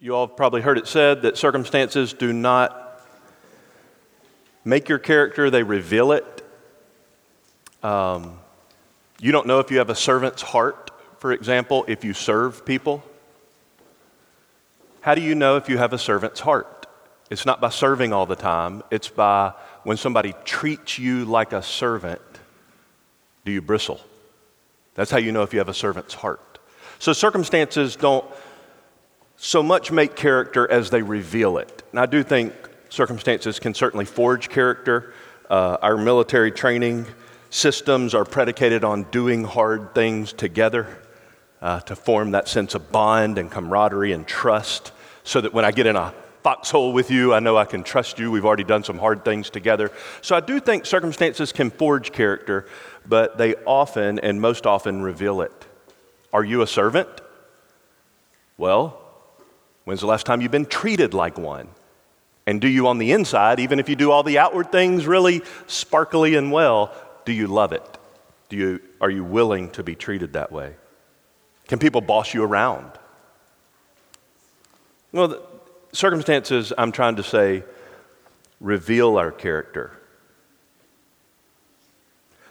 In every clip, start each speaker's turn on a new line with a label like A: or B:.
A: You all have probably heard it said that circumstances do not make your character, they reveal it. Um, you don't know if you have a servant's heart, for example, if you serve people. How do you know if you have a servant's heart? It's not by serving all the time, it's by when somebody treats you like a servant, do you bristle? That's how you know if you have a servant's heart. So circumstances don't so much make character as they reveal it. And I do think circumstances can certainly forge character. Uh, our military training systems are predicated on doing hard things together uh, to form that sense of bond and camaraderie and trust so that when I get in a foxhole with you, I know I can trust you. We've already done some hard things together. So I do think circumstances can forge character, but they often and most often reveal it. Are you a servant? Well, when's the last time you've been treated like one? And do you on the inside, even if you do all the outward things really sparkly and well, do you love it? Do you, are you willing to be treated that way? Can people boss you around? Well, circumstances, I'm trying to say, reveal our character.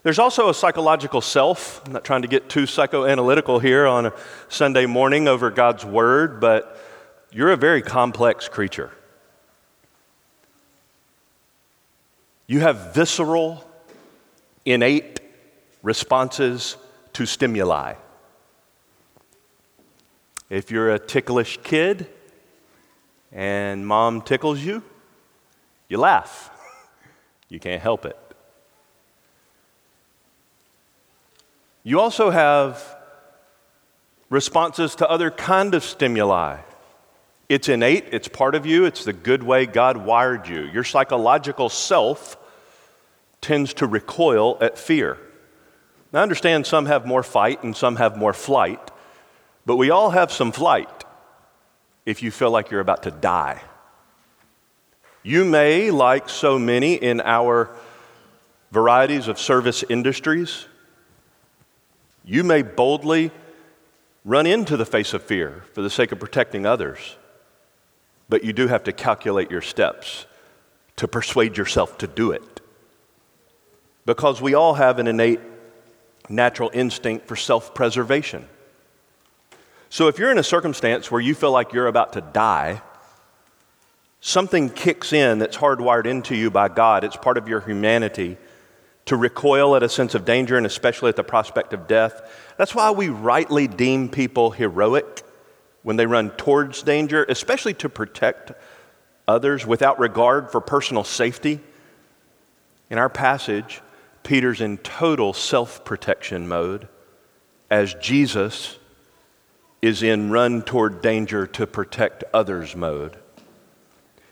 A: There's also a psychological self. I'm not trying to get too psychoanalytical here on a Sunday morning over God's Word, but you're a very complex creature. You have visceral, innate responses to stimuli. If you're a ticklish kid and mom tickles you, you laugh. You can't help it. You also have responses to other kind of stimuli. It's innate, it's part of you, it's the good way God wired you. Your psychological self tends to recoil at fear. Now, I understand some have more fight and some have more flight, but we all have some flight if you feel like you're about to die. You may, like so many in our varieties of service industries, you may boldly run into the face of fear for the sake of protecting others, but you do have to calculate your steps to persuade yourself to do it. Because we all have an innate natural instinct for self preservation. So if you're in a circumstance where you feel like you're about to die, something kicks in that's hardwired into you by God. It's part of your humanity to recoil at a sense of danger and especially at the prospect of death. That's why we rightly deem people heroic when they run towards danger, especially to protect others without regard for personal safety. In our passage, Peter's in total self protection mode as Jesus is in run toward danger to protect others mode.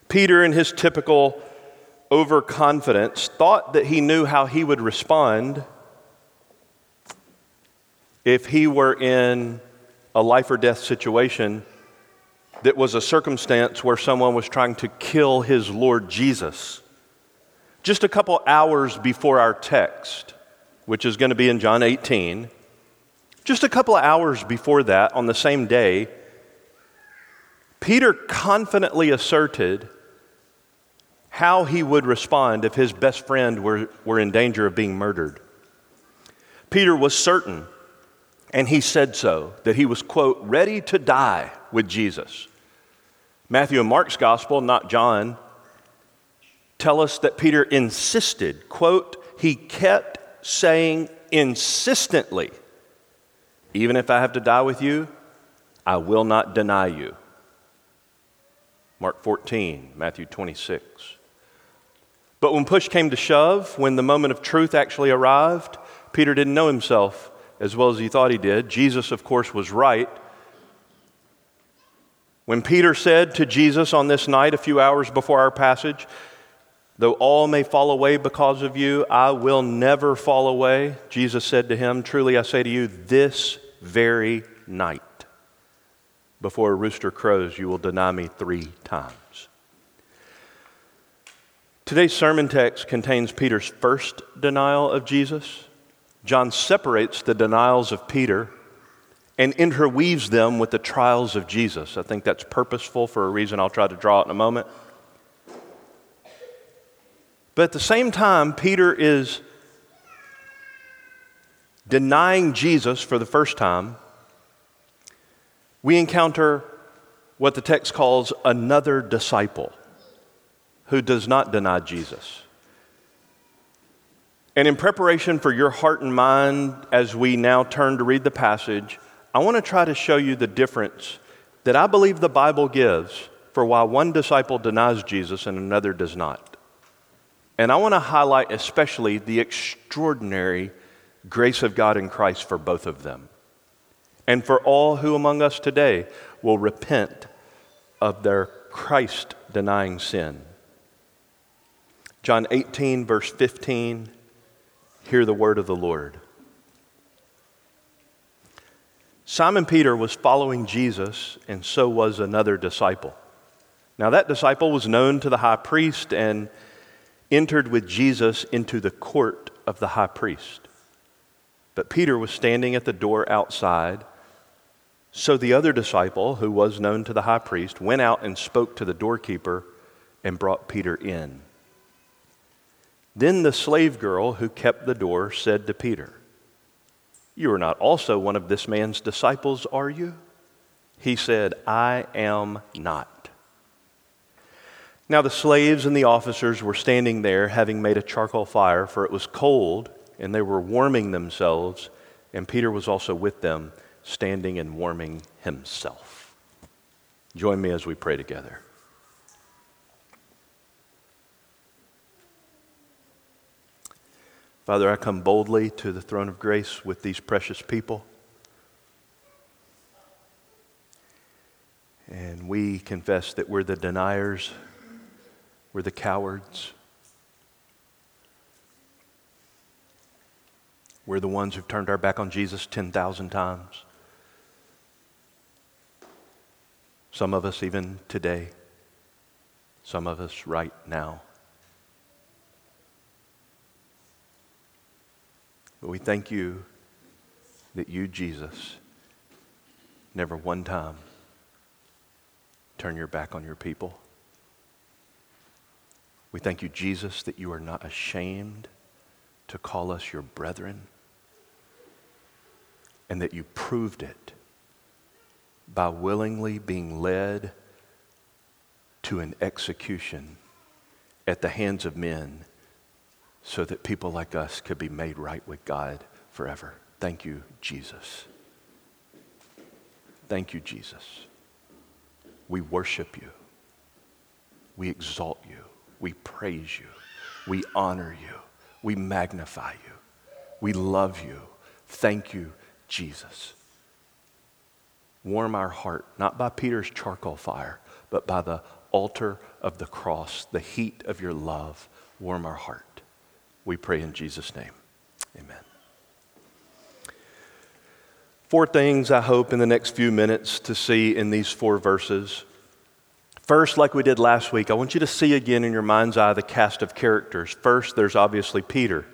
A: Peter, in his typical overconfidence, thought that he knew how he would respond if he were in a life or death situation that was a circumstance where someone was trying to kill his Lord Jesus. Just a couple hours before our text, which is going to be in John 18, just a couple of hours before that, on the same day, Peter confidently asserted how he would respond if his best friend were, were in danger of being murdered. Peter was certain, and he said so, that he was, quote, ready to die with Jesus. Matthew and Mark's gospel, not John, tell us that Peter insisted, quote, he kept saying insistently, even if I have to die with you, I will not deny you. Mark 14, Matthew 26. But when push came to shove, when the moment of truth actually arrived, Peter didn't know himself as well as he thought he did. Jesus, of course, was right. When Peter said to Jesus on this night, a few hours before our passage, Though all may fall away because of you, I will never fall away. Jesus said to him, Truly I say to you, this very night, before a rooster crows, you will deny me three times. Today's sermon text contains Peter's first denial of Jesus. John separates the denials of Peter and interweaves them with the trials of Jesus. I think that's purposeful for a reason I'll try to draw it in a moment. But at the same time, Peter is denying Jesus for the first time. We encounter what the text calls another disciple who does not deny Jesus. And in preparation for your heart and mind as we now turn to read the passage, I want to try to show you the difference that I believe the Bible gives for why one disciple denies Jesus and another does not. And I want to highlight especially the extraordinary grace of God in Christ for both of them. And for all who among us today will repent of their Christ denying sin. John 18, verse 15, hear the word of the Lord. Simon Peter was following Jesus, and so was another disciple. Now, that disciple was known to the high priest and entered with Jesus into the court of the high priest. But Peter was standing at the door outside. So the other disciple, who was known to the high priest, went out and spoke to the doorkeeper and brought Peter in. Then the slave girl who kept the door said to Peter, You are not also one of this man's disciples, are you? He said, I am not. Now the slaves and the officers were standing there, having made a charcoal fire, for it was cold, and they were warming themselves, and Peter was also with them, standing and warming himself. Join me as we pray together. Father, I come boldly to the throne of grace with these precious people. And we confess that we're the deniers, we're the cowards, we're the ones who've turned our back on Jesus 10,000 times. Some of us, even today, some of us right now. But we thank you that you, Jesus, never one time turn your back on your people. We thank you, Jesus, that you are not ashamed to call us your brethren and that you proved it by willingly being led to an execution at the hands of men so that people like us could be made right with God forever. Thank you, Jesus. Thank you, Jesus. We worship you. We exalt you. We praise you. We honor you. We magnify you. We love you. Thank you, Jesus. Warm our heart, not by Peter's charcoal fire, but by the altar of the cross, the heat of your love. Warm our heart. We pray in Jesus' name. Amen. Four things I hope in the next few minutes to see in these four verses. First, like we did last week, I want you to see again in your mind's eye the cast of characters. First, there's obviously Peter.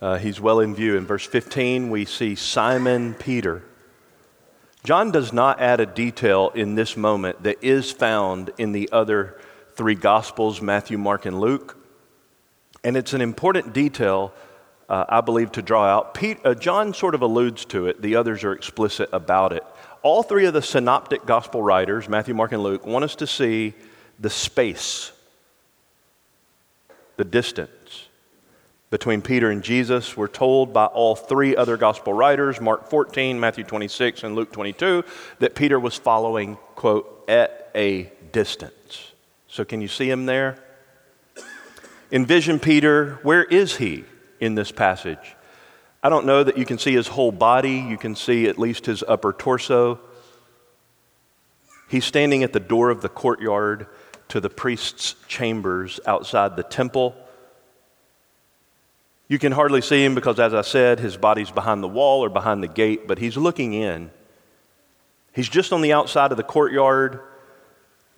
A: Uh, he's well in view. In verse 15, we see Simon Peter. John does not add a detail in this moment that is found in the other three Gospels Matthew, Mark, and Luke. And it's an important detail, uh, I believe, to draw out. Pete, uh, John sort of alludes to it, the others are explicit about it. All three of the synoptic gospel writers, Matthew, Mark, and Luke, want us to see the space, the distance between Peter and Jesus. We're told by all three other gospel writers, Mark 14, Matthew 26, and Luke 22, that Peter was following, quote, at a distance. So can you see him there? Envision Peter, where is he in this passage? I don't know that you can see his whole body, you can see at least his upper torso. He's standing at the door of the courtyard to the priest's chambers outside the temple. You can hardly see him because, as I said, his body's behind the wall or behind the gate, but he's looking in. He's just on the outside of the courtyard,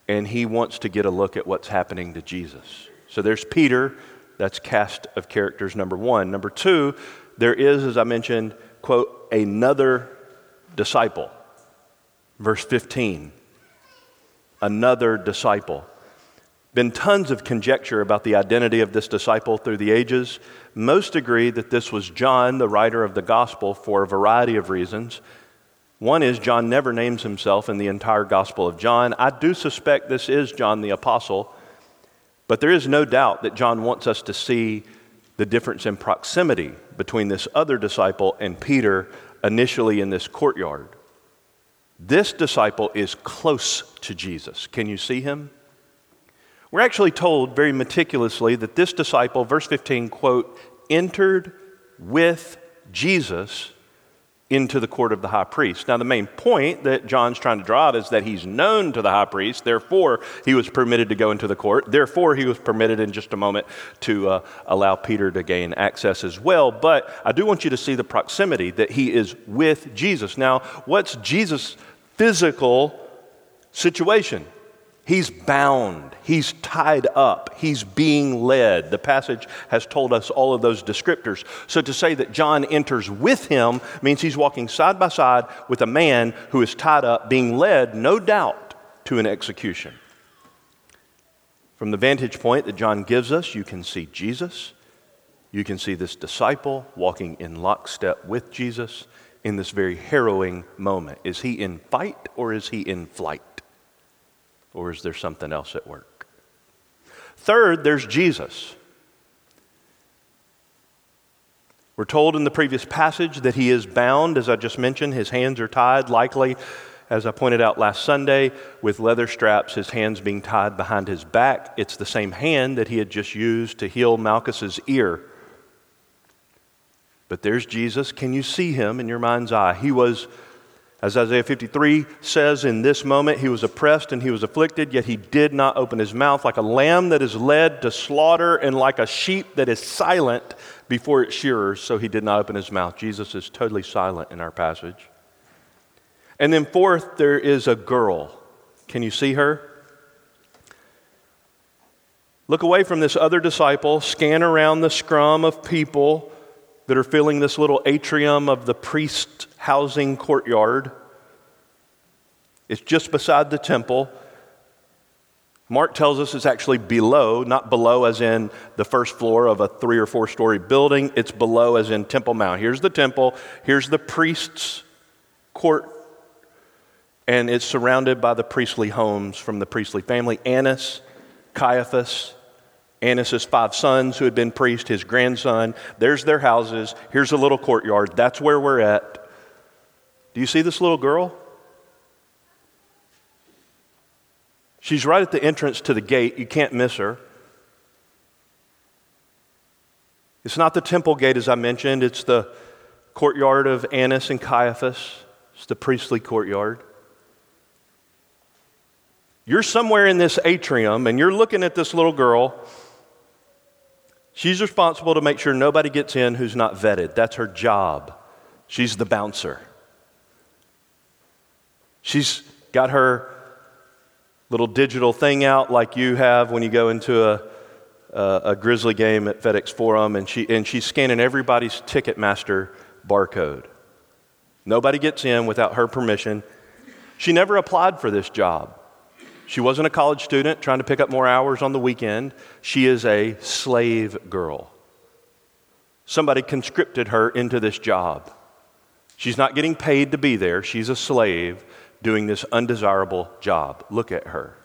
A: and he wants to get a look at what's happening to Jesus. So there's Peter, that's cast of characters number one. Number two, there is, as I mentioned, quote, another disciple. Verse 15, another disciple. Been tons of conjecture about the identity of this disciple through the ages. Most agree that this was John, the writer of the gospel, for a variety of reasons. One is John never names himself in the entire gospel of John. I do suspect this is John the apostle, but there is no doubt that John wants us to see the difference in proximity between this other disciple and Peter initially in this courtyard. This disciple is close to Jesus. Can you see him? We're actually told very meticulously that this disciple, verse 15, quote, entered with Jesus into the court of the high priest. Now, the main point that John's trying to draw out is that he's known to the high priest, therefore, he was permitted to go into the court. Therefore, he was permitted in just a moment to uh, allow Peter to gain access as well. But I do want you to see the proximity that he is with Jesus. Now, what's Jesus' physical situation? He's bound. He's tied up. He's being led. The passage has told us all of those descriptors. So to say that John enters with him means he's walking side by side with a man who is tied up, being led, no doubt, to an execution. From the vantage point that John gives us, you can see Jesus. You can see this disciple walking in lockstep with Jesus in this very harrowing moment. Is he in fight or is he in flight? Or is there something else at work? Third, there's Jesus. We're told in the previous passage that he is bound, as I just mentioned. His hands are tied, likely, as I pointed out last Sunday, with leather straps, his hands being tied behind his back. It's the same hand that he had just used to heal Malchus's ear. But there's Jesus. Can you see him in your mind's eye? He was as Isaiah 53 says, in this moment he was oppressed and he was afflicted, yet he did not open his mouth, like a lamb that is led to slaughter, and like a sheep that is silent before its shearers, so he did not open his mouth. Jesus is totally silent in our passage. And then, fourth, there is a girl. Can you see her? Look away from this other disciple, scan around the scrum of people that are filling this little atrium of the priest housing courtyard. It's just beside the temple. Mark tells us it's actually below, not below as in the first floor of a three or four story building. It's below as in Temple Mount. Here's the temple, here's the priest's court, and it's surrounded by the priestly homes from the priestly family Annas, Caiaphas, Annas' five sons who had been priests, his grandson. There's their houses. Here's a little courtyard. That's where we're at. Do you see this little girl? She's right at the entrance to the gate. You can't miss her. It's not the temple gate, as I mentioned, it's the courtyard of Annas and Caiaphas, it's the priestly courtyard. You're somewhere in this atrium and you're looking at this little girl. She's responsible to make sure nobody gets in who's not vetted. That's her job. She's the bouncer. She's got her little digital thing out like you have when you go into a, a, a Grizzly game at FedEx Forum, and, she, and she's scanning everybody's Ticketmaster barcode. Nobody gets in without her permission. She never applied for this job. She wasn't a college student trying to pick up more hours on the weekend. She is a slave girl. Somebody conscripted her into this job. She's not getting paid to be there, she's a slave doing this undesirable job. Look at her.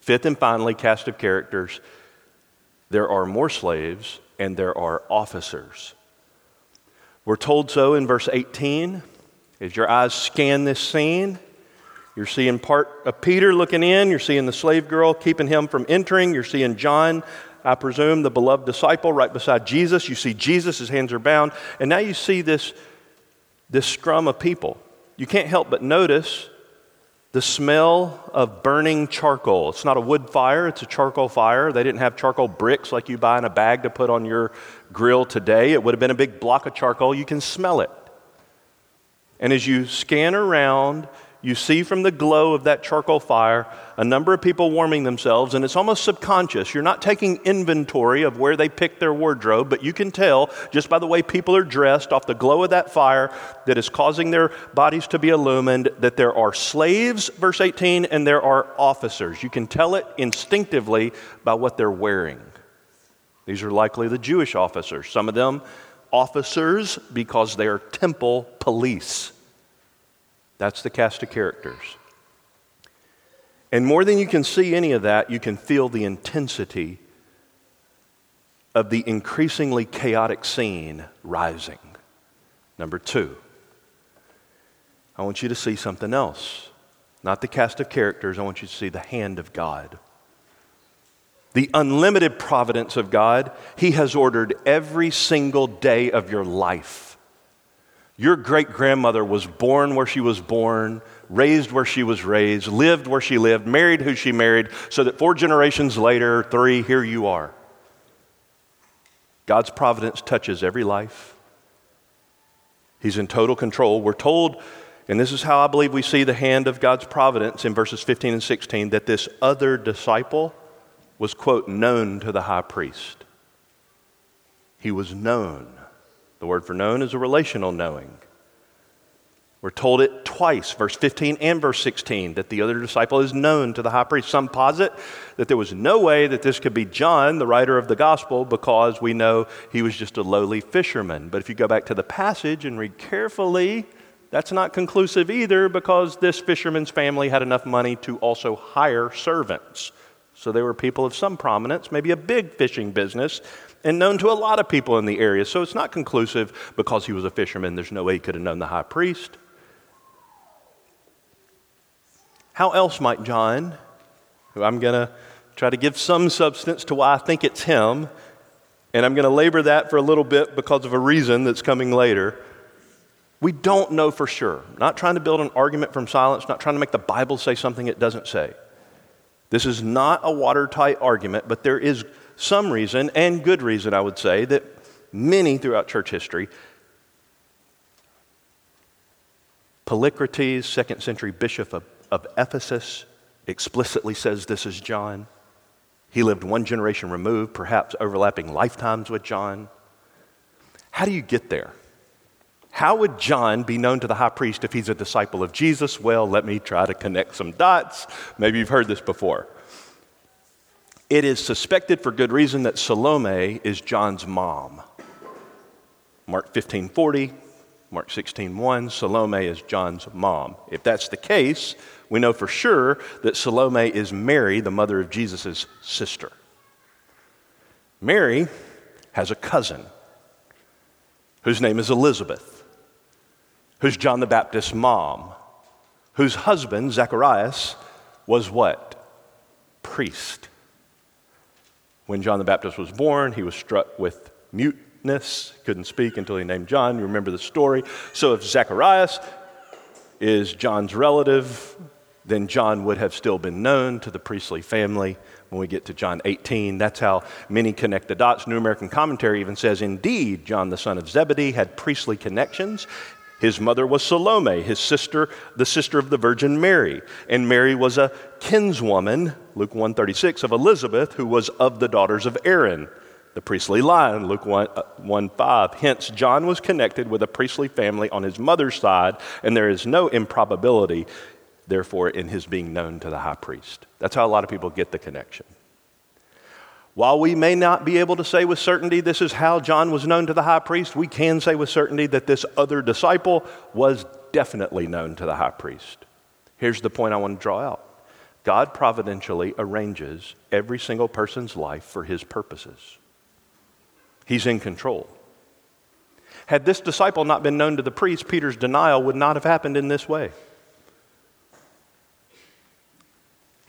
A: Fifth and finally, cast of characters there are more slaves and there are officers. We're told so in verse 18. As your eyes scan this scene, you're seeing part of Peter looking in, you're seeing the slave girl keeping him from entering, you're seeing John, I presume, the beloved disciple, right beside Jesus. You see Jesus, his hands are bound, and now you see this, this scrum of people. You can't help but notice the smell of burning charcoal. It's not a wood fire, it's a charcoal fire. They didn't have charcoal bricks like you buy in a bag to put on your grill today. It would have been a big block of charcoal. You can smell it. And as you scan around, you see from the glow of that charcoal fire a number of people warming themselves, and it's almost subconscious. You're not taking inventory of where they pick their wardrobe, but you can tell just by the way people are dressed off the glow of that fire that is causing their bodies to be illumined that there are slaves, verse 18, and there are officers. You can tell it instinctively by what they're wearing. These are likely the Jewish officers, some of them officers because they are temple police. That's the cast of characters. And more than you can see any of that, you can feel the intensity of the increasingly chaotic scene rising. Number two, I want you to see something else. Not the cast of characters, I want you to see the hand of God. The unlimited providence of God, He has ordered every single day of your life. Your great grandmother was born where she was born, raised where she was raised, lived where she lived, married who she married, so that four generations later, three, here you are. God's providence touches every life. He's in total control. We're told, and this is how I believe we see the hand of God's providence in verses 15 and 16, that this other disciple was, quote, known to the high priest. He was known. The word for known is a relational knowing. We're told it twice, verse 15 and verse 16, that the other disciple is known to the high priest. Some posit that there was no way that this could be John, the writer of the gospel, because we know he was just a lowly fisherman. But if you go back to the passage and read carefully, that's not conclusive either, because this fisherman's family had enough money to also hire servants. So they were people of some prominence, maybe a big fishing business, and known to a lot of people in the area. So it's not conclusive because he was a fisherman. There's no way he could have known the high priest. How else might John, who I'm going to try to give some substance to why I think it's him, and I'm going to labor that for a little bit because of a reason that's coming later. We don't know for sure. Not trying to build an argument from silence, not trying to make the Bible say something it doesn't say. This is not a watertight argument, but there is some reason, and good reason, I would say, that many throughout church history, Polycrates, second century bishop of, of Ephesus, explicitly says this is John. He lived one generation removed, perhaps overlapping lifetimes with John. How do you get there? How would John be known to the high priest if he's a disciple of Jesus? Well, let me try to connect some dots. Maybe you've heard this before. It is suspected for good reason that Salome is John's mom. Mark 15:40, Mark 16:1, Salome is John's mom. If that's the case, we know for sure that Salome is Mary, the mother of Jesus' sister. Mary has a cousin whose name is Elizabeth, who's John the Baptist's mom, whose husband, Zacharias, was what? Priest. When John the Baptist was born, he was struck with muteness, couldn't speak until he named John. You remember the story. So if Zacharias is John's relative, then John would have still been known to the priestly family when we get to John 18. That's how many connect the dots. New American Commentary even says, Indeed, John the son of Zebedee had priestly connections. His mother was Salome, his sister, the sister of the Virgin Mary. And Mary was a kinswoman, Luke 136, of Elizabeth, who was of the daughters of Aaron, the priestly line, Luke 1, uh, 1 5. Hence, John was connected with a priestly family on his mother's side, and there is no improbability, therefore, in his being known to the high priest. That's how a lot of people get the connection. While we may not be able to say with certainty this is how John was known to the high priest, we can say with certainty that this other disciple was definitely known to the high priest. Here's the point I want to draw out God providentially arranges every single person's life for his purposes, He's in control. Had this disciple not been known to the priest, Peter's denial would not have happened in this way.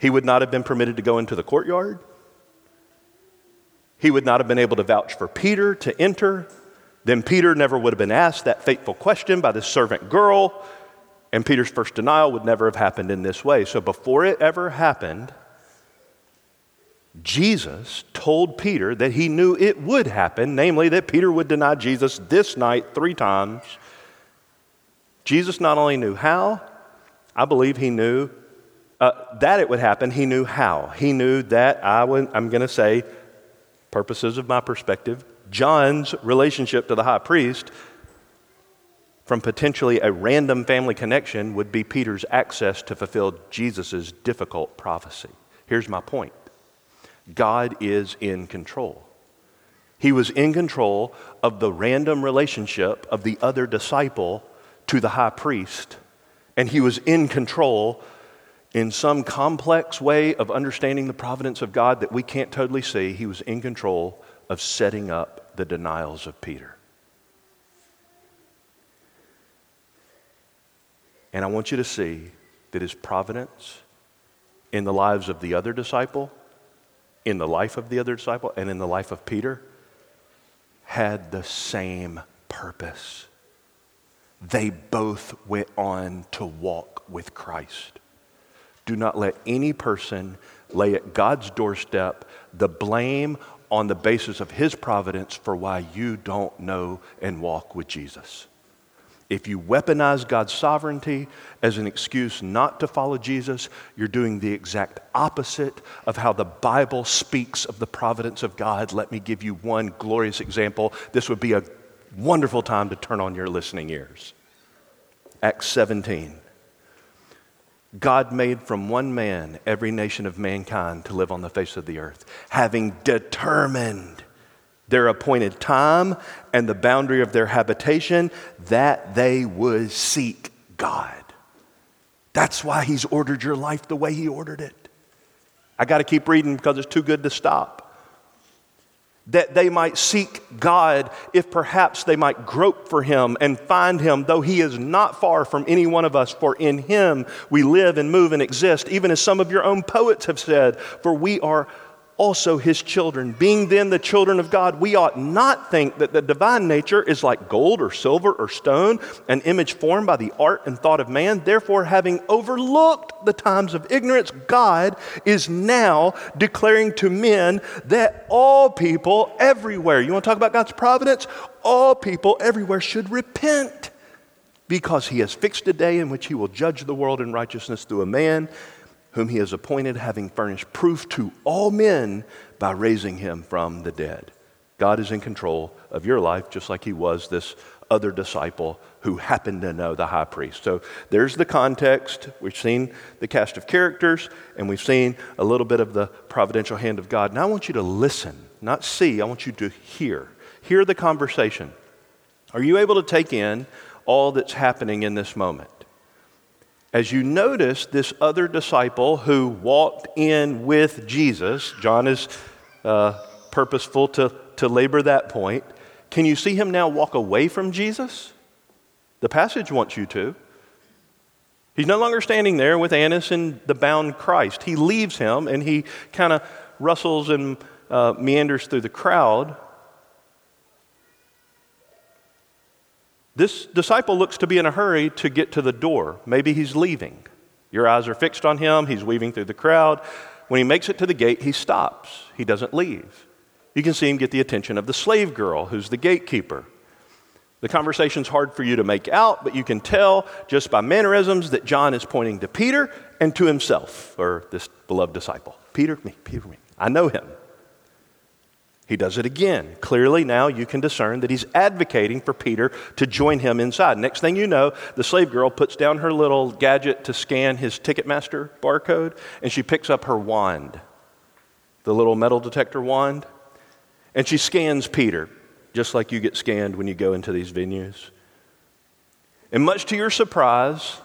A: He would not have been permitted to go into the courtyard. He would not have been able to vouch for Peter to enter. Then Peter never would have been asked that fateful question by the servant girl. And Peter's first denial would never have happened in this way. So before it ever happened, Jesus told Peter that he knew it would happen, namely that Peter would deny Jesus this night three times. Jesus not only knew how, I believe he knew uh, that it would happen. He knew how. He knew that I would, I'm going to say, purposes of my perspective, John's relationship to the high priest from potentially a random family connection would be Peter's access to fulfill Jesus' difficult prophecy. Here's my point God is in control. He was in control of the random relationship of the other disciple to the high priest, and he was in control in some complex way of understanding the providence of God that we can't totally see. He was in control of setting up the denials of Peter. And I want you to see that his providence in the lives of the other disciple, in the life of the other disciple, and in the life of Peter had the same purpose. They both went on to walk with Christ. Do not let any person lay at God's doorstep the blame on the basis of his providence for why you don't know and walk with Jesus. If you weaponize God's sovereignty as an excuse not to follow Jesus, you're doing the exact opposite of how the Bible speaks of the providence of God. Let me give you one glorious example. This would be a wonderful time to turn on your listening ears. Acts 17. God made from one man every nation of mankind to live on the face of the earth, having determined their appointed time and the boundary of their habitation, that they would seek God. That's why He's ordered your life the way He ordered it. I got to keep reading because it's too good to stop. That they might seek God, if perhaps they might grope for Him and find Him, though He is not far from any one of us, for in Him we live and move and exist, even as some of your own poets have said, for we are also his children. Being then the children of God, we ought not think that the divine nature is like gold or silver or stone, an image formed by the art and thought of man. Therefore, having overlooked the times of ignorance, God is now declaring to men that all people everywhere, you want to talk about God's providence? All people everywhere should repent because he has fixed a day in which he will judge the world in righteousness through a man whom he has appointed, having furnished proof to all men by raising him from the dead. God is in control of your life, just like he was this other disciple who happened to know the high priest. So there's the context. We've seen the cast of characters, and we've seen a little bit of the providential hand of God. Now I want you to listen, not see, I want you to hear. Hear the conversation. Are you able to take in all that's happening in this moment? As you notice, this other disciple who walked in with Jesus, John is uh, purposeful to, to labor that point. Can you see him now walk away from Jesus? The passage wants you to. He's no longer standing there with Annas and the bound Christ. He leaves him and he kind of rustles and uh, meanders through the crowd. This disciple looks to be in a hurry to get to the door. Maybe he's leaving. Your eyes are fixed on him. He's weaving through the crowd. When he makes it to the gate, he stops. He doesn't leave. You can see him get the attention of the slave girl, who's the gatekeeper. The conversation's hard for you to make out, but you can tell just by mannerisms that John is pointing to Peter and to himself, or this beloved disciple. Peter, me, Peter, me. I know him. He does it again. Clearly, now you can discern that he's advocating for Peter to join him inside. Next thing you know, the slave girl puts down her little gadget to scan his Ticketmaster barcode, and she picks up her wand, the little metal detector wand, and she scans Peter, just like you get scanned when you go into these venues. And much to your surprise,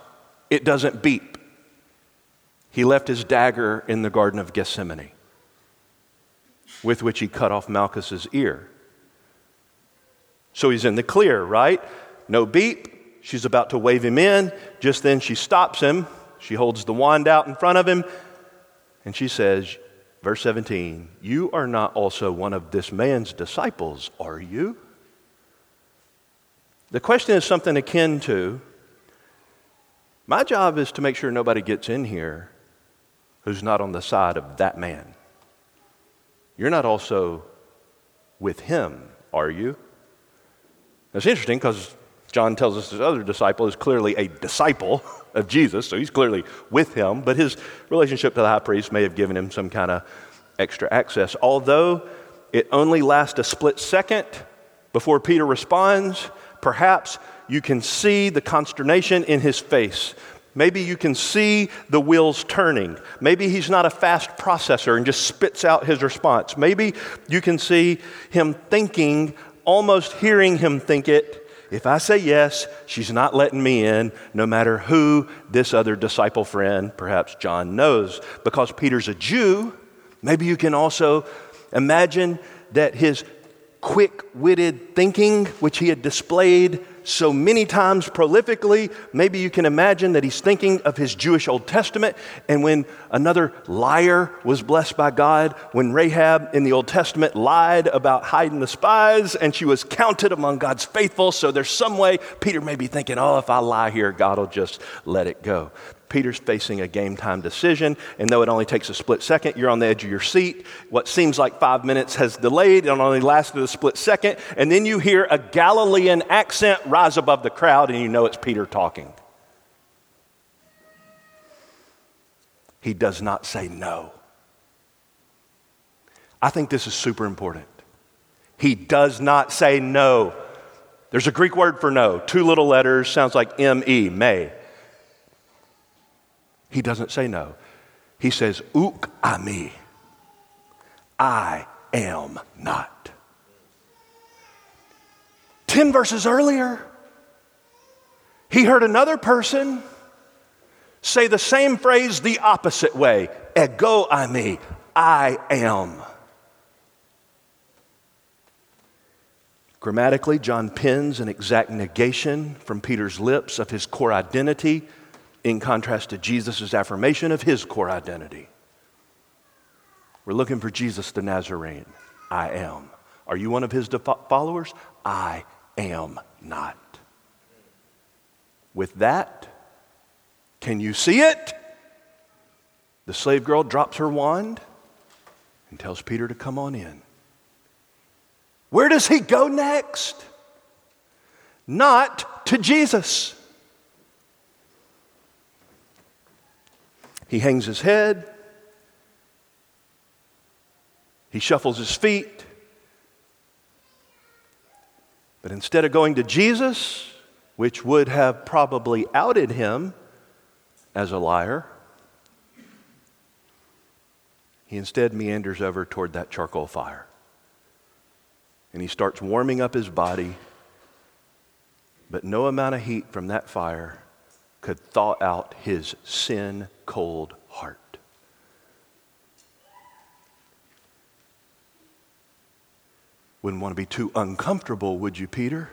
A: it doesn't beep. He left his dagger in the Garden of Gethsemane with which he cut off Malchus's ear. So he's in the clear, right? No beep. She's about to wave him in. Just then she stops him. She holds the wand out in front of him. And she says, verse 17, You are not also one of this man's disciples, are you? The question is something akin to My job is to make sure nobody gets in here who's not on the side of that man. You're not also with him, are you? That's interesting because John tells us this other disciple is clearly a disciple of Jesus, so he's clearly with him, but his relationship to the high priest may have given him some kind of extra access. Although it only lasts a split second before Peter responds, perhaps you can see the consternation in his face. Maybe you can see the wheels turning. Maybe he's not a fast processor and just spits out his response. Maybe you can see him thinking, almost hearing him think it. If I say yes, she's not letting me in, no matter who this other disciple friend, perhaps John, knows. Because Peter's a Jew, maybe you can also imagine that his quick witted thinking, which he had displayed so many times prolifically. Maybe you can imagine that he's thinking of his Jewish Old Testament and when another liar was blessed by God, when Rahab in the Old Testament lied about hiding the spies and she was counted among God's faithful. So there's some way Peter may be thinking, oh, if I lie here, God will just let it go. Peter's facing a game time decision, and though it only takes a split second, you're on the edge of your seat. What seems like five minutes has delayed, and only lasted a split second, and then you hear a Galilean accent rise above the crowd, and you know it's Peter talking. He does not say no. I think this is super important. He does not say no. There's a Greek word for no, two little letters, sounds like M E, may. He doesn't say no. He says, Uk ami. I am not. Ten verses earlier, he heard another person say the same phrase the opposite way ego ami. I am. Grammatically, John pins an exact negation from Peter's lips of his core identity in contrast to Jesus' affirmation of his core identity. We're looking for Jesus the Nazarene. I am. Are you one of his followers? I am not. With that, can you see it? The slave girl drops her wand and tells Peter to come on in. Where does he go next? Not to Jesus. He hangs his head, he shuffles his feet. But instead of going to Jesus, which would have probably outed him as a liar, he instead meanders over toward that charcoal fire. And he starts warming up his body, but no amount of heat from that fire could thaw out his sin cold heart. Wouldn't want to be too uncomfortable, would you, Peter?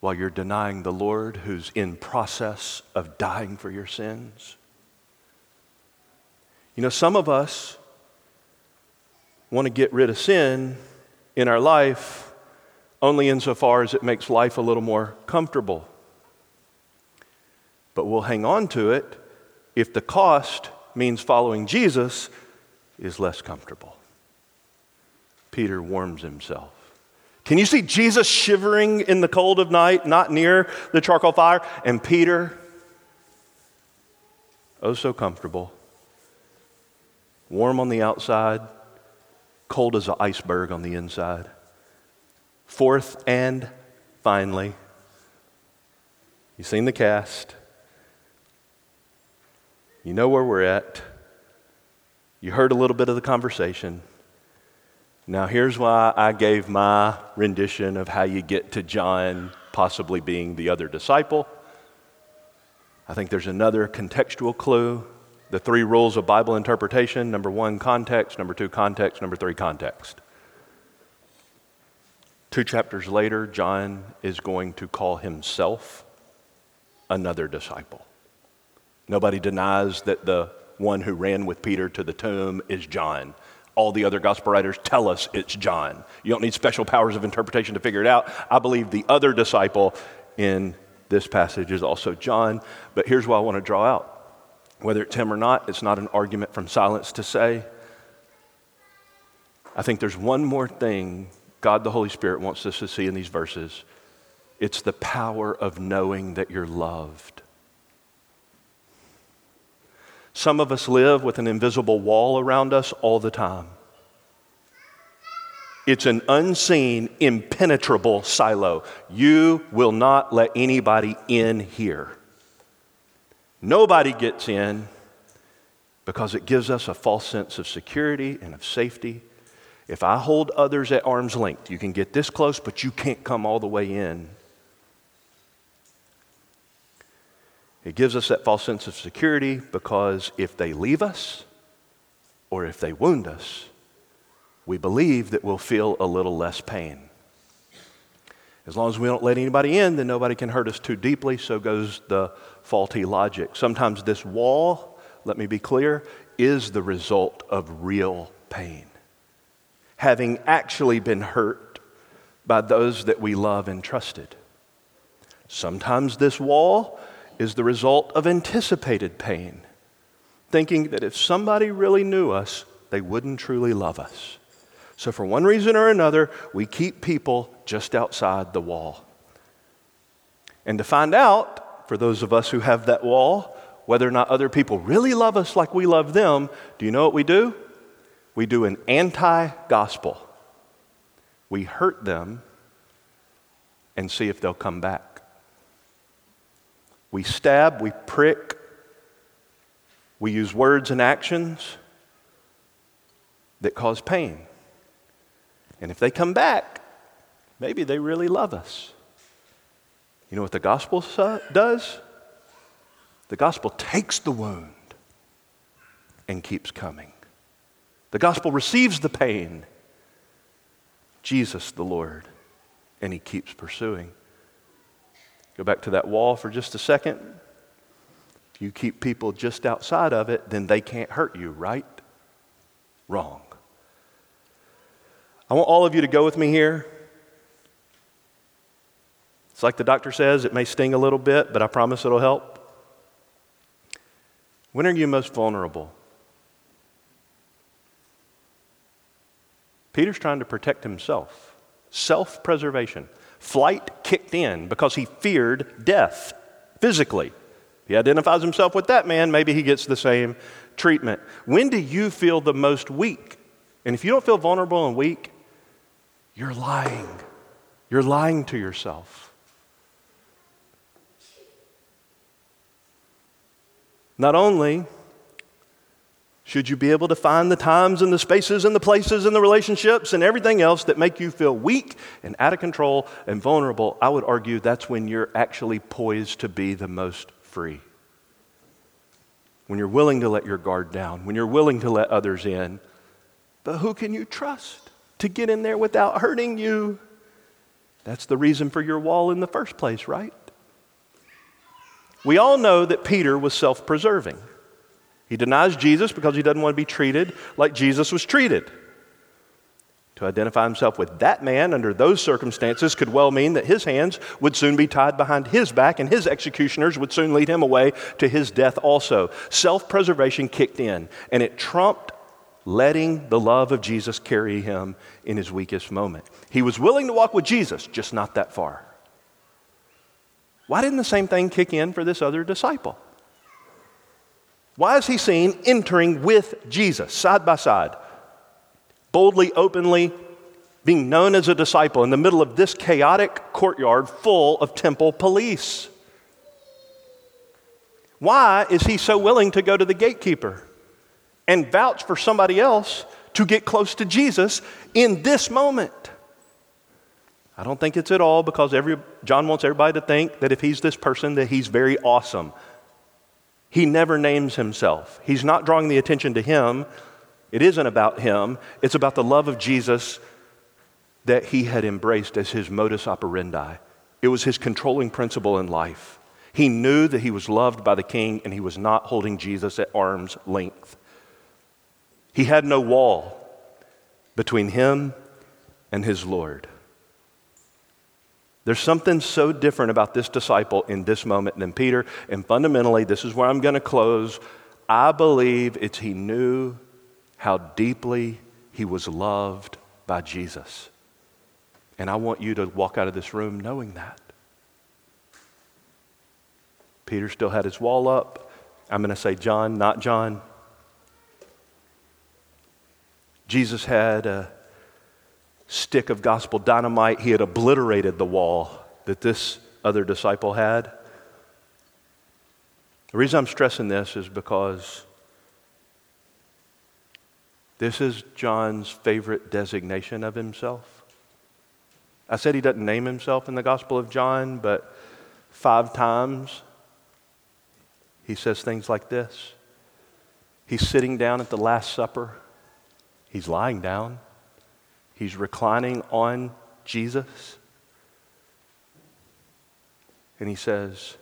A: While you're denying the Lord who's in process of dying for your sins. You know, some of us want to get rid of sin in our life only insofar as it makes life a little more comfortable but we'll hang on to it if the cost means following Jesus is less comfortable. Peter warms himself. Can you see Jesus shivering in the cold of night, not near the charcoal fire? And Peter, oh, so comfortable, warm on the outside, cold as an iceberg on the inside. Fourth and finally, you've seen the cast. You know where we're at. You heard a little bit of the conversation. Now, here's why I gave my rendition of how you get to John possibly being the other disciple. I think there's another contextual clue. The three rules of Bible interpretation number one, context, number two, context, number three, context. Two chapters later, John is going to call himself another disciple. Nobody denies that the one who ran with Peter to the tomb is John. All the other gospel writers tell us it's John. You don't need special powers of interpretation to figure it out. I believe the other disciple in this passage is also John. But here's what I want to draw out whether it's him or not, it's not an argument from silence to say. I think there's one more thing God the Holy Spirit wants us to see in these verses it's the power of knowing that you're loved. Some of us live with an invisible wall around us all the time. It's an unseen, impenetrable silo. You will not let anybody in here. Nobody gets in because it gives us a false sense of security and of safety. If I hold others at arm's length, you can get this close, but you can't come all the way in. It gives us that false sense of security because if they leave us or if they wound us, we believe that we'll feel a little less pain. As long as we don't let anybody in, then nobody can hurt us too deeply, so goes the faulty logic. Sometimes this wall, let me be clear, is the result of real pain. Having actually been hurt by those that we love and trusted. Sometimes this wall is the result of anticipated pain, thinking that if somebody really knew us, they wouldn't truly love us. So, for one reason or another, we keep people just outside the wall. And to find out, for those of us who have that wall, whether or not other people really love us like we love them, do you know what we do? We do an anti gospel. We hurt them and see if they'll come back. We stab, we prick, we use words and actions that cause pain. And if they come back, maybe they really love us. You know what the gospel does? The gospel takes the wound and keeps coming. The gospel receives the pain, Jesus the Lord, and he keeps pursuing. Go back to that wall for just a second. If you keep people just outside of it, then they can't hurt you, right? Wrong. I want all of you to go with me here. It's like the doctor says, it may sting a little bit, but I promise it'll help. When are you most vulnerable? Peter's trying to protect himself. Self preservation. Flight kicked in because he feared death physically. He identifies himself with that man, maybe he gets the same treatment. When do you feel the most weak? And if you don't feel vulnerable and weak, you're lying. You're lying to yourself. Not only should you be able to find the times and the spaces and the places and the relationships and everything else that make you feel weak and out of control and vulnerable, I would argue that's when you're actually poised to be the most free. When you're willing to let your guard down, when you're willing to let others in. But who can you trust? to get in there without hurting you. That's the reason for your wall in the first place, right? We all know that Peter was self preserving. He denies Jesus because he doesn't want to be treated like Jesus was treated. To identify himself with that man under those circumstances could well mean that his hands would soon be tied behind his back and his executioners would soon lead him away to his death also. Self preservation kicked in and it trumped letting the love of Jesus carry him in his weakest moment. He was willing to walk with Jesus, just not that far. Why didn't the same thing kick in for this other disciple? Why is he seen entering with Jesus side by side, boldly, openly, being known as a disciple in the middle of this chaotic courtyard full of temple police? Why is he so willing to go to the gatekeeper? and vouch for somebody else to get close to Jesus in this moment. I don't think it's at all because every, John wants everybody to think that if he's this person, that he's very awesome. He never names himself. He's not drawing the attention to him. It isn't about him, it's about the love of Jesus that he had embraced as his modus operandi. It was his controlling principle in life. He knew that he was loved by the king and he was not holding Jesus at arm's length. He had no wall between him and his Lord. There's something so different about this disciple in this moment than Peter. And fundamentally, this is where I'm going to close. I believe it's he knew how deeply he was loved by Jesus. And I want you to walk out of this room knowing that. Peter still had his wall up. I'm going to say John, not John. Jesus had a stick of gospel dynamite. He had obliterated the wall that this other disciple had. The reason I'm stressing this is because this is John's favorite designation of himself. I said he doesn't name himself in the Gospel of John, but five times he says things like this. He's sitting down at the Last Supper, he's lying down, he's reclining on Jesus. And he says,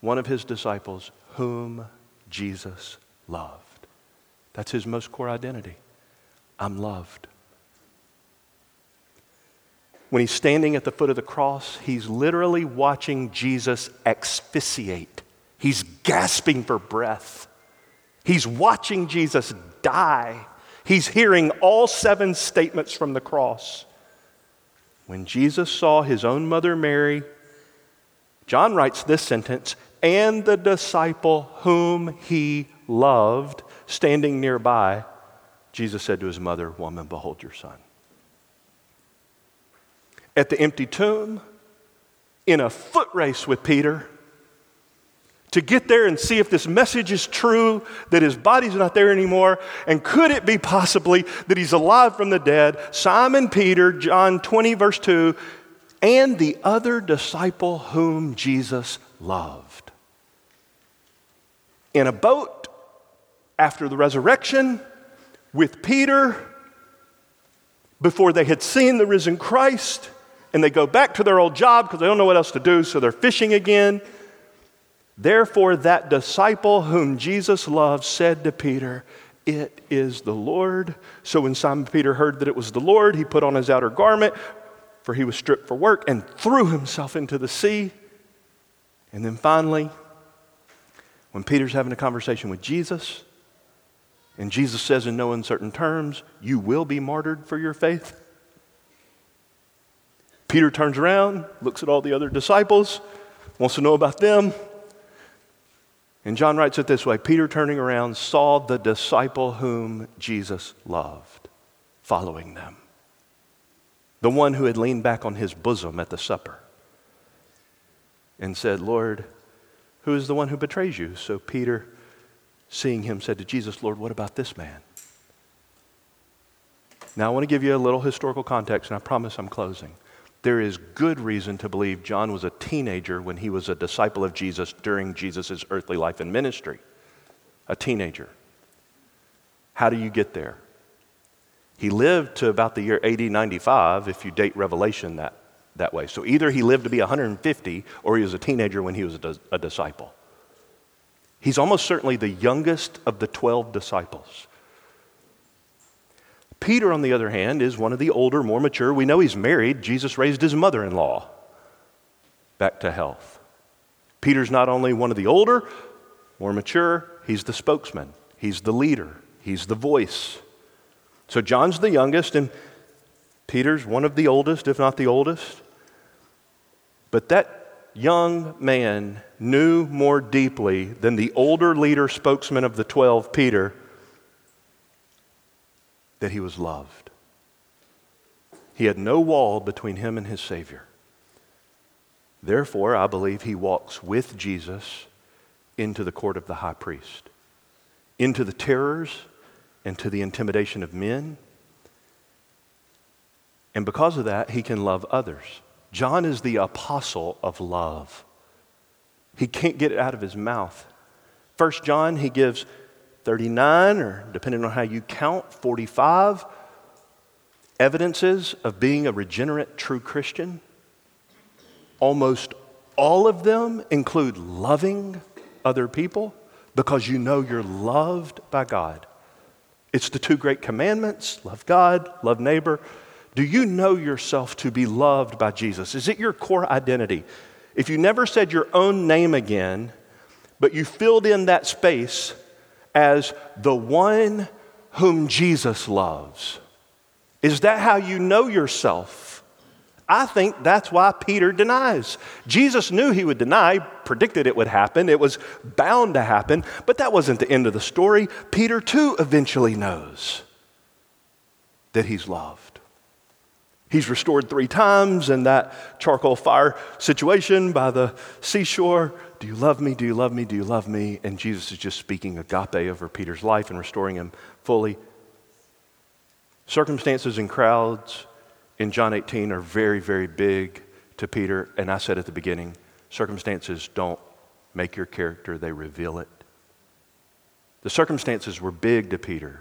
A: one of his disciples, whom Jesus loved. That's his most core identity. I'm loved. When he's standing at the foot of the cross, he's literally watching Jesus asphyxiate. He's gasping for breath. He's watching Jesus die. He's hearing all seven statements from the cross. When Jesus saw his own mother Mary, John writes this sentence and the disciple whom he loved standing nearby, Jesus said to his mother, Woman, behold your son. At the empty tomb, in a foot race with Peter, to get there and see if this message is true, that his body's not there anymore, and could it be possibly that he's alive from the dead? Simon Peter, John 20, verse 2, and the other disciple whom Jesus loved in a boat after the resurrection with Peter before they had seen the risen Christ, and they go back to their old job because they don't know what else to do, so they're fishing again. Therefore, that disciple whom Jesus loved said to Peter, It is the Lord. So when Simon Peter heard that it was the Lord, he put on his outer garment, for he was stripped for work, and threw himself into the sea. And then finally, when Peter's having a conversation with Jesus, and Jesus says in no uncertain terms, You will be martyred for your faith. Peter turns around, looks at all the other disciples, wants to know about them. And John writes it this way Peter, turning around, saw the disciple whom Jesus loved following them, the one who had leaned back on his bosom at the supper and said, Lord, who is the one who betrays you? So Peter, seeing him, said to Jesus, Lord, what about this man? Now, I want to give you a little historical context, and I promise I'm closing. There is good reason to believe John was a teenager when he was a disciple of Jesus during Jesus' earthly life and ministry. A teenager. How do you get there? He lived to about the year AD 95, if you date Revelation that that way. So either he lived to be 150 or he was a teenager when he was a, a disciple. He's almost certainly the youngest of the 12 disciples. Peter, on the other hand, is one of the older, more mature. We know he's married. Jesus raised his mother in law back to health. Peter's not only one of the older, more mature, he's the spokesman, he's the leader, he's the voice. So John's the youngest, and Peter's one of the oldest, if not the oldest. But that young man knew more deeply than the older leader spokesman of the 12, Peter, that he was loved. He had no wall between him and his Savior. Therefore, I believe he walks with Jesus into the court of the high priest, into the terrors and to the intimidation of men. And because of that, he can love others. John is the apostle of love. He can't get it out of his mouth. First John, he gives 39, or depending on how you count, 45 evidences of being a regenerate true Christian. Almost all of them include loving other people because you know you're loved by God. It's the two great commandments love God, love neighbor. Do you know yourself to be loved by Jesus? Is it your core identity? If you never said your own name again, but you filled in that space as the one whom Jesus loves, is that how you know yourself I think that's why Peter denies. Jesus knew he would deny, predicted it would happen, it was bound to happen, but that wasn't the end of the story. Peter, too, eventually knows that he's loved. He's restored three times in that charcoal fire situation by the seashore. Do you love me? Do you love me? Do you love me? And Jesus is just speaking agape over Peter's life and restoring him fully. Circumstances and crowds in John 18 are very, very big to Peter. And I said at the beginning circumstances don't make your character, they reveal it. The circumstances were big to Peter.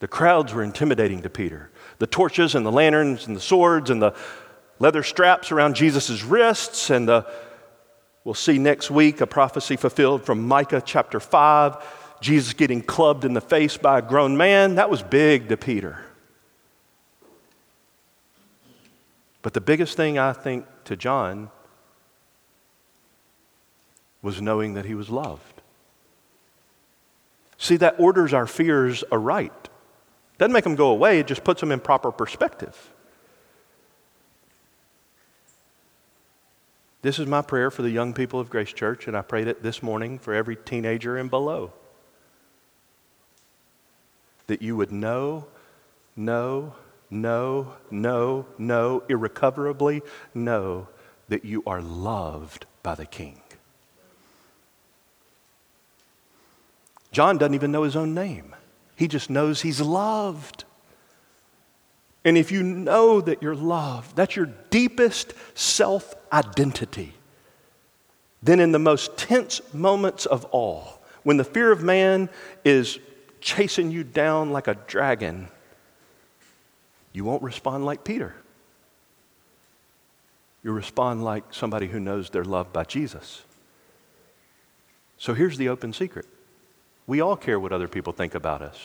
A: The crowds were intimidating to Peter. The torches and the lanterns and the swords and the leather straps around Jesus' wrists and the we'll see next week a prophecy fulfilled from Micah chapter 5, Jesus getting clubbed in the face by a grown man, that was big to Peter. But the biggest thing I think to John was knowing that he was loved. See, that orders our fears aright. Doesn't make them go away, it just puts them in proper perspective. This is my prayer for the young people of Grace Church, and I prayed it this morning for every teenager and below. That you would know, know, know, know, know, irrecoverably know that you are loved by the King. John doesn't even know his own name, he just knows he's loved. And if you know that you're loved, that's your deepest self identity, then in the most tense moments of all, when the fear of man is chasing you down like a dragon, you won't respond like Peter. You respond like somebody who knows they're loved by Jesus. So here's the open secret we all care what other people think about us.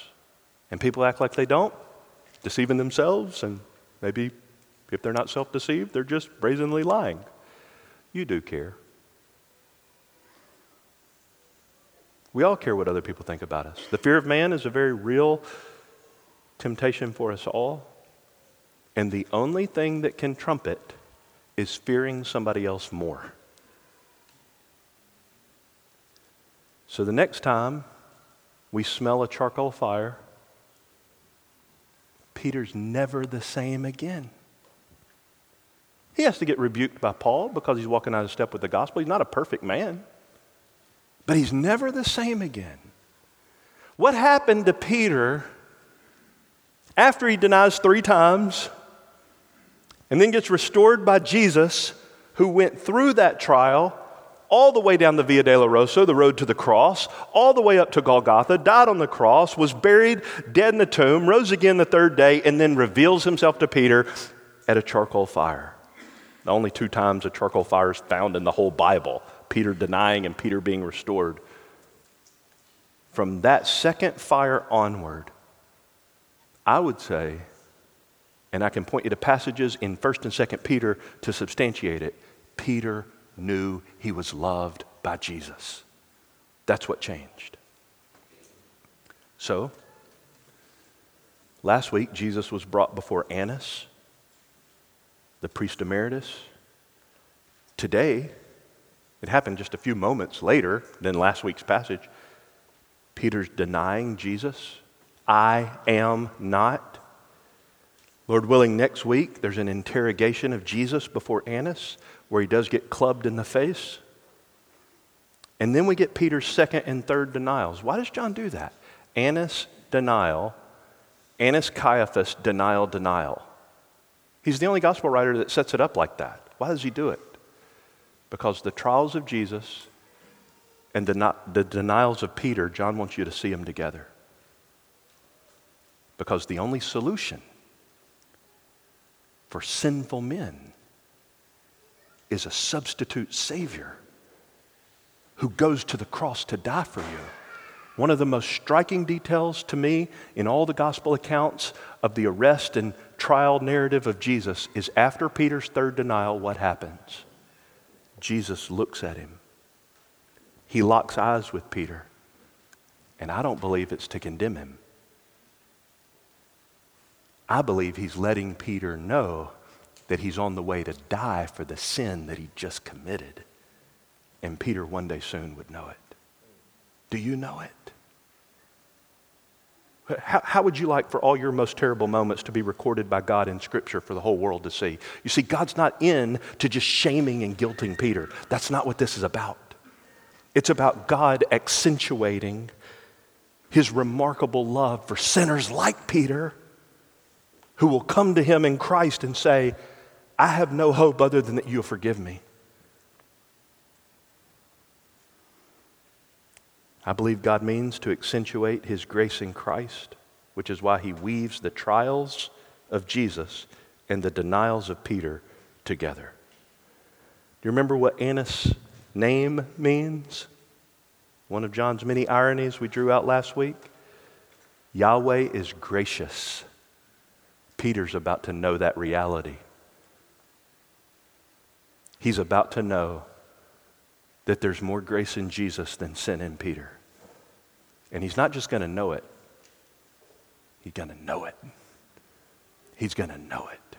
A: And people act like they don't, deceiving themselves, and maybe if they're not self deceived, they're just brazenly lying. You do care. We all care what other people think about us. The fear of man is a very real temptation for us all. And the only thing that can trump it is fearing somebody else more. So the next time we smell a charcoal fire, Peter's never the same again. He has to get rebuked by Paul because he's walking out of step with the gospel. He's not a perfect man, but he's never the same again. What happened to Peter after he denies three times and then gets restored by Jesus, who went through that trial all the way down the Via Dolorosa, the road to the cross, all the way up to Golgotha, died on the cross, was buried dead in the tomb, rose again the third day, and then reveals himself to Peter at a charcoal fire. The only two times a charcoal fire is found in the whole Bible Peter denying and Peter being restored. From that second fire onward, I would say and I can point you to passages in 1st and 2nd Peter to substantiate it. Peter knew he was loved by Jesus. That's what changed. So, last week, Jesus was brought before Annas, the priest emeritus. Today, it happened just a few moments later than last week's passage. Peter's denying Jesus. I am not. Lord willing, next week there's an interrogation of Jesus before Annas where he does get clubbed in the face. And then we get Peter's second and third denials. Why does John do that? Annas, denial. Annas, Caiaphas, denial, denial. He's the only gospel writer that sets it up like that. Why does he do it? Because the trials of Jesus and the, denials of Peter, John wants you to see them together. Because the only solution for sinful men is a substitute Savior who goes to the cross to die for you. One of the most striking details to me in all the gospel accounts of the arrest and trial narrative of Jesus is after Peter's third denial, what happens? Jesus looks at him. He locks eyes with Peter. And I don't believe it's to condemn him. I believe he's letting Peter know that he's on the way to die for the sin that he just committed. And Peter one day soon would know it. Do you know it? How, how, would you like for all your most terrible moments to be recorded by God in Scripture for the whole world to see? You see, God's not in to just shaming and guilting Peter. That's not what this is about. It's about God accentuating his remarkable love for sinners like Peter who will come to him in Christ and say, I have no hope other than that you'll forgive me. I believe God means to accentuate his grace in Christ, which is why he weaves the trials of Jesus and the denials of Peter together. Do you remember what Annas' name means? One of John's many ironies we drew out last week. Yahweh is gracious. Peter's about to know that reality. He's about to know that there's more grace in Jesus than sin in Peter. And he's not just going to know it, he's going to know it. He's going to know it.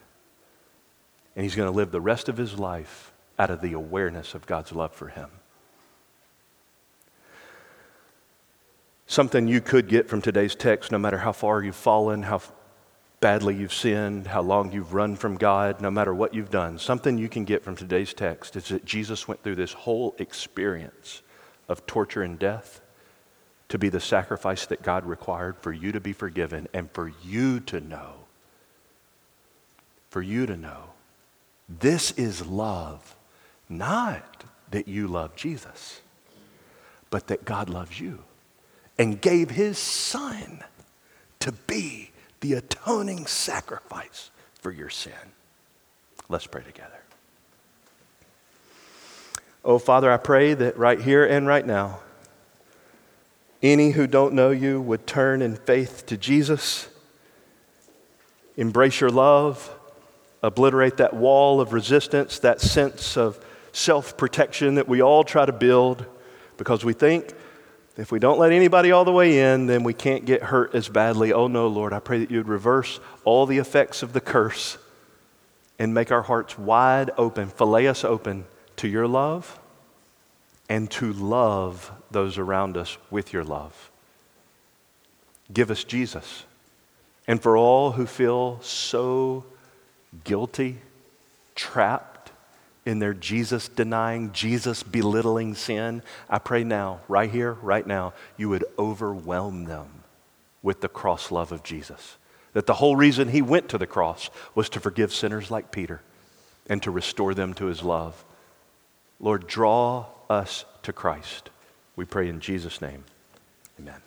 A: And he's going to live the rest of his life out of the awareness of God's love for him. Something you could get from today's text, no matter how far you've fallen, how badly you've sinned, how long you've run from God, no matter what you've done, something you can get from today's text is that Jesus went through this whole experience of torture and death to be the sacrifice that God required for you to be forgiven and for you to know. For you to know. This is love, not that you love Jesus, but that God loves you and gave his son to be the atoning sacrifice for your sin. Let's pray together. Oh, Father, I pray that right here and right now, any who don't know you would turn in faith to Jesus, embrace your love, obliterate that wall of resistance, that sense of self protection that we all try to build because we think if we don't let anybody all the way in, then we can't get hurt as badly. Oh no, Lord, I pray that you would reverse all the effects of the curse and make our hearts wide open, fillet us open to your love and to love those around us with your love. Give us Jesus. And for all who feel so guilty, trapped in their Jesus denying, Jesus belittling sin, I pray now, right here, right now, you would overwhelm them with the cross love of Jesus. That the whole reason he went to the cross was to forgive sinners like Peter and to restore them to his love. Lord, draw us to Christ. We pray in Jesus' name. Amen.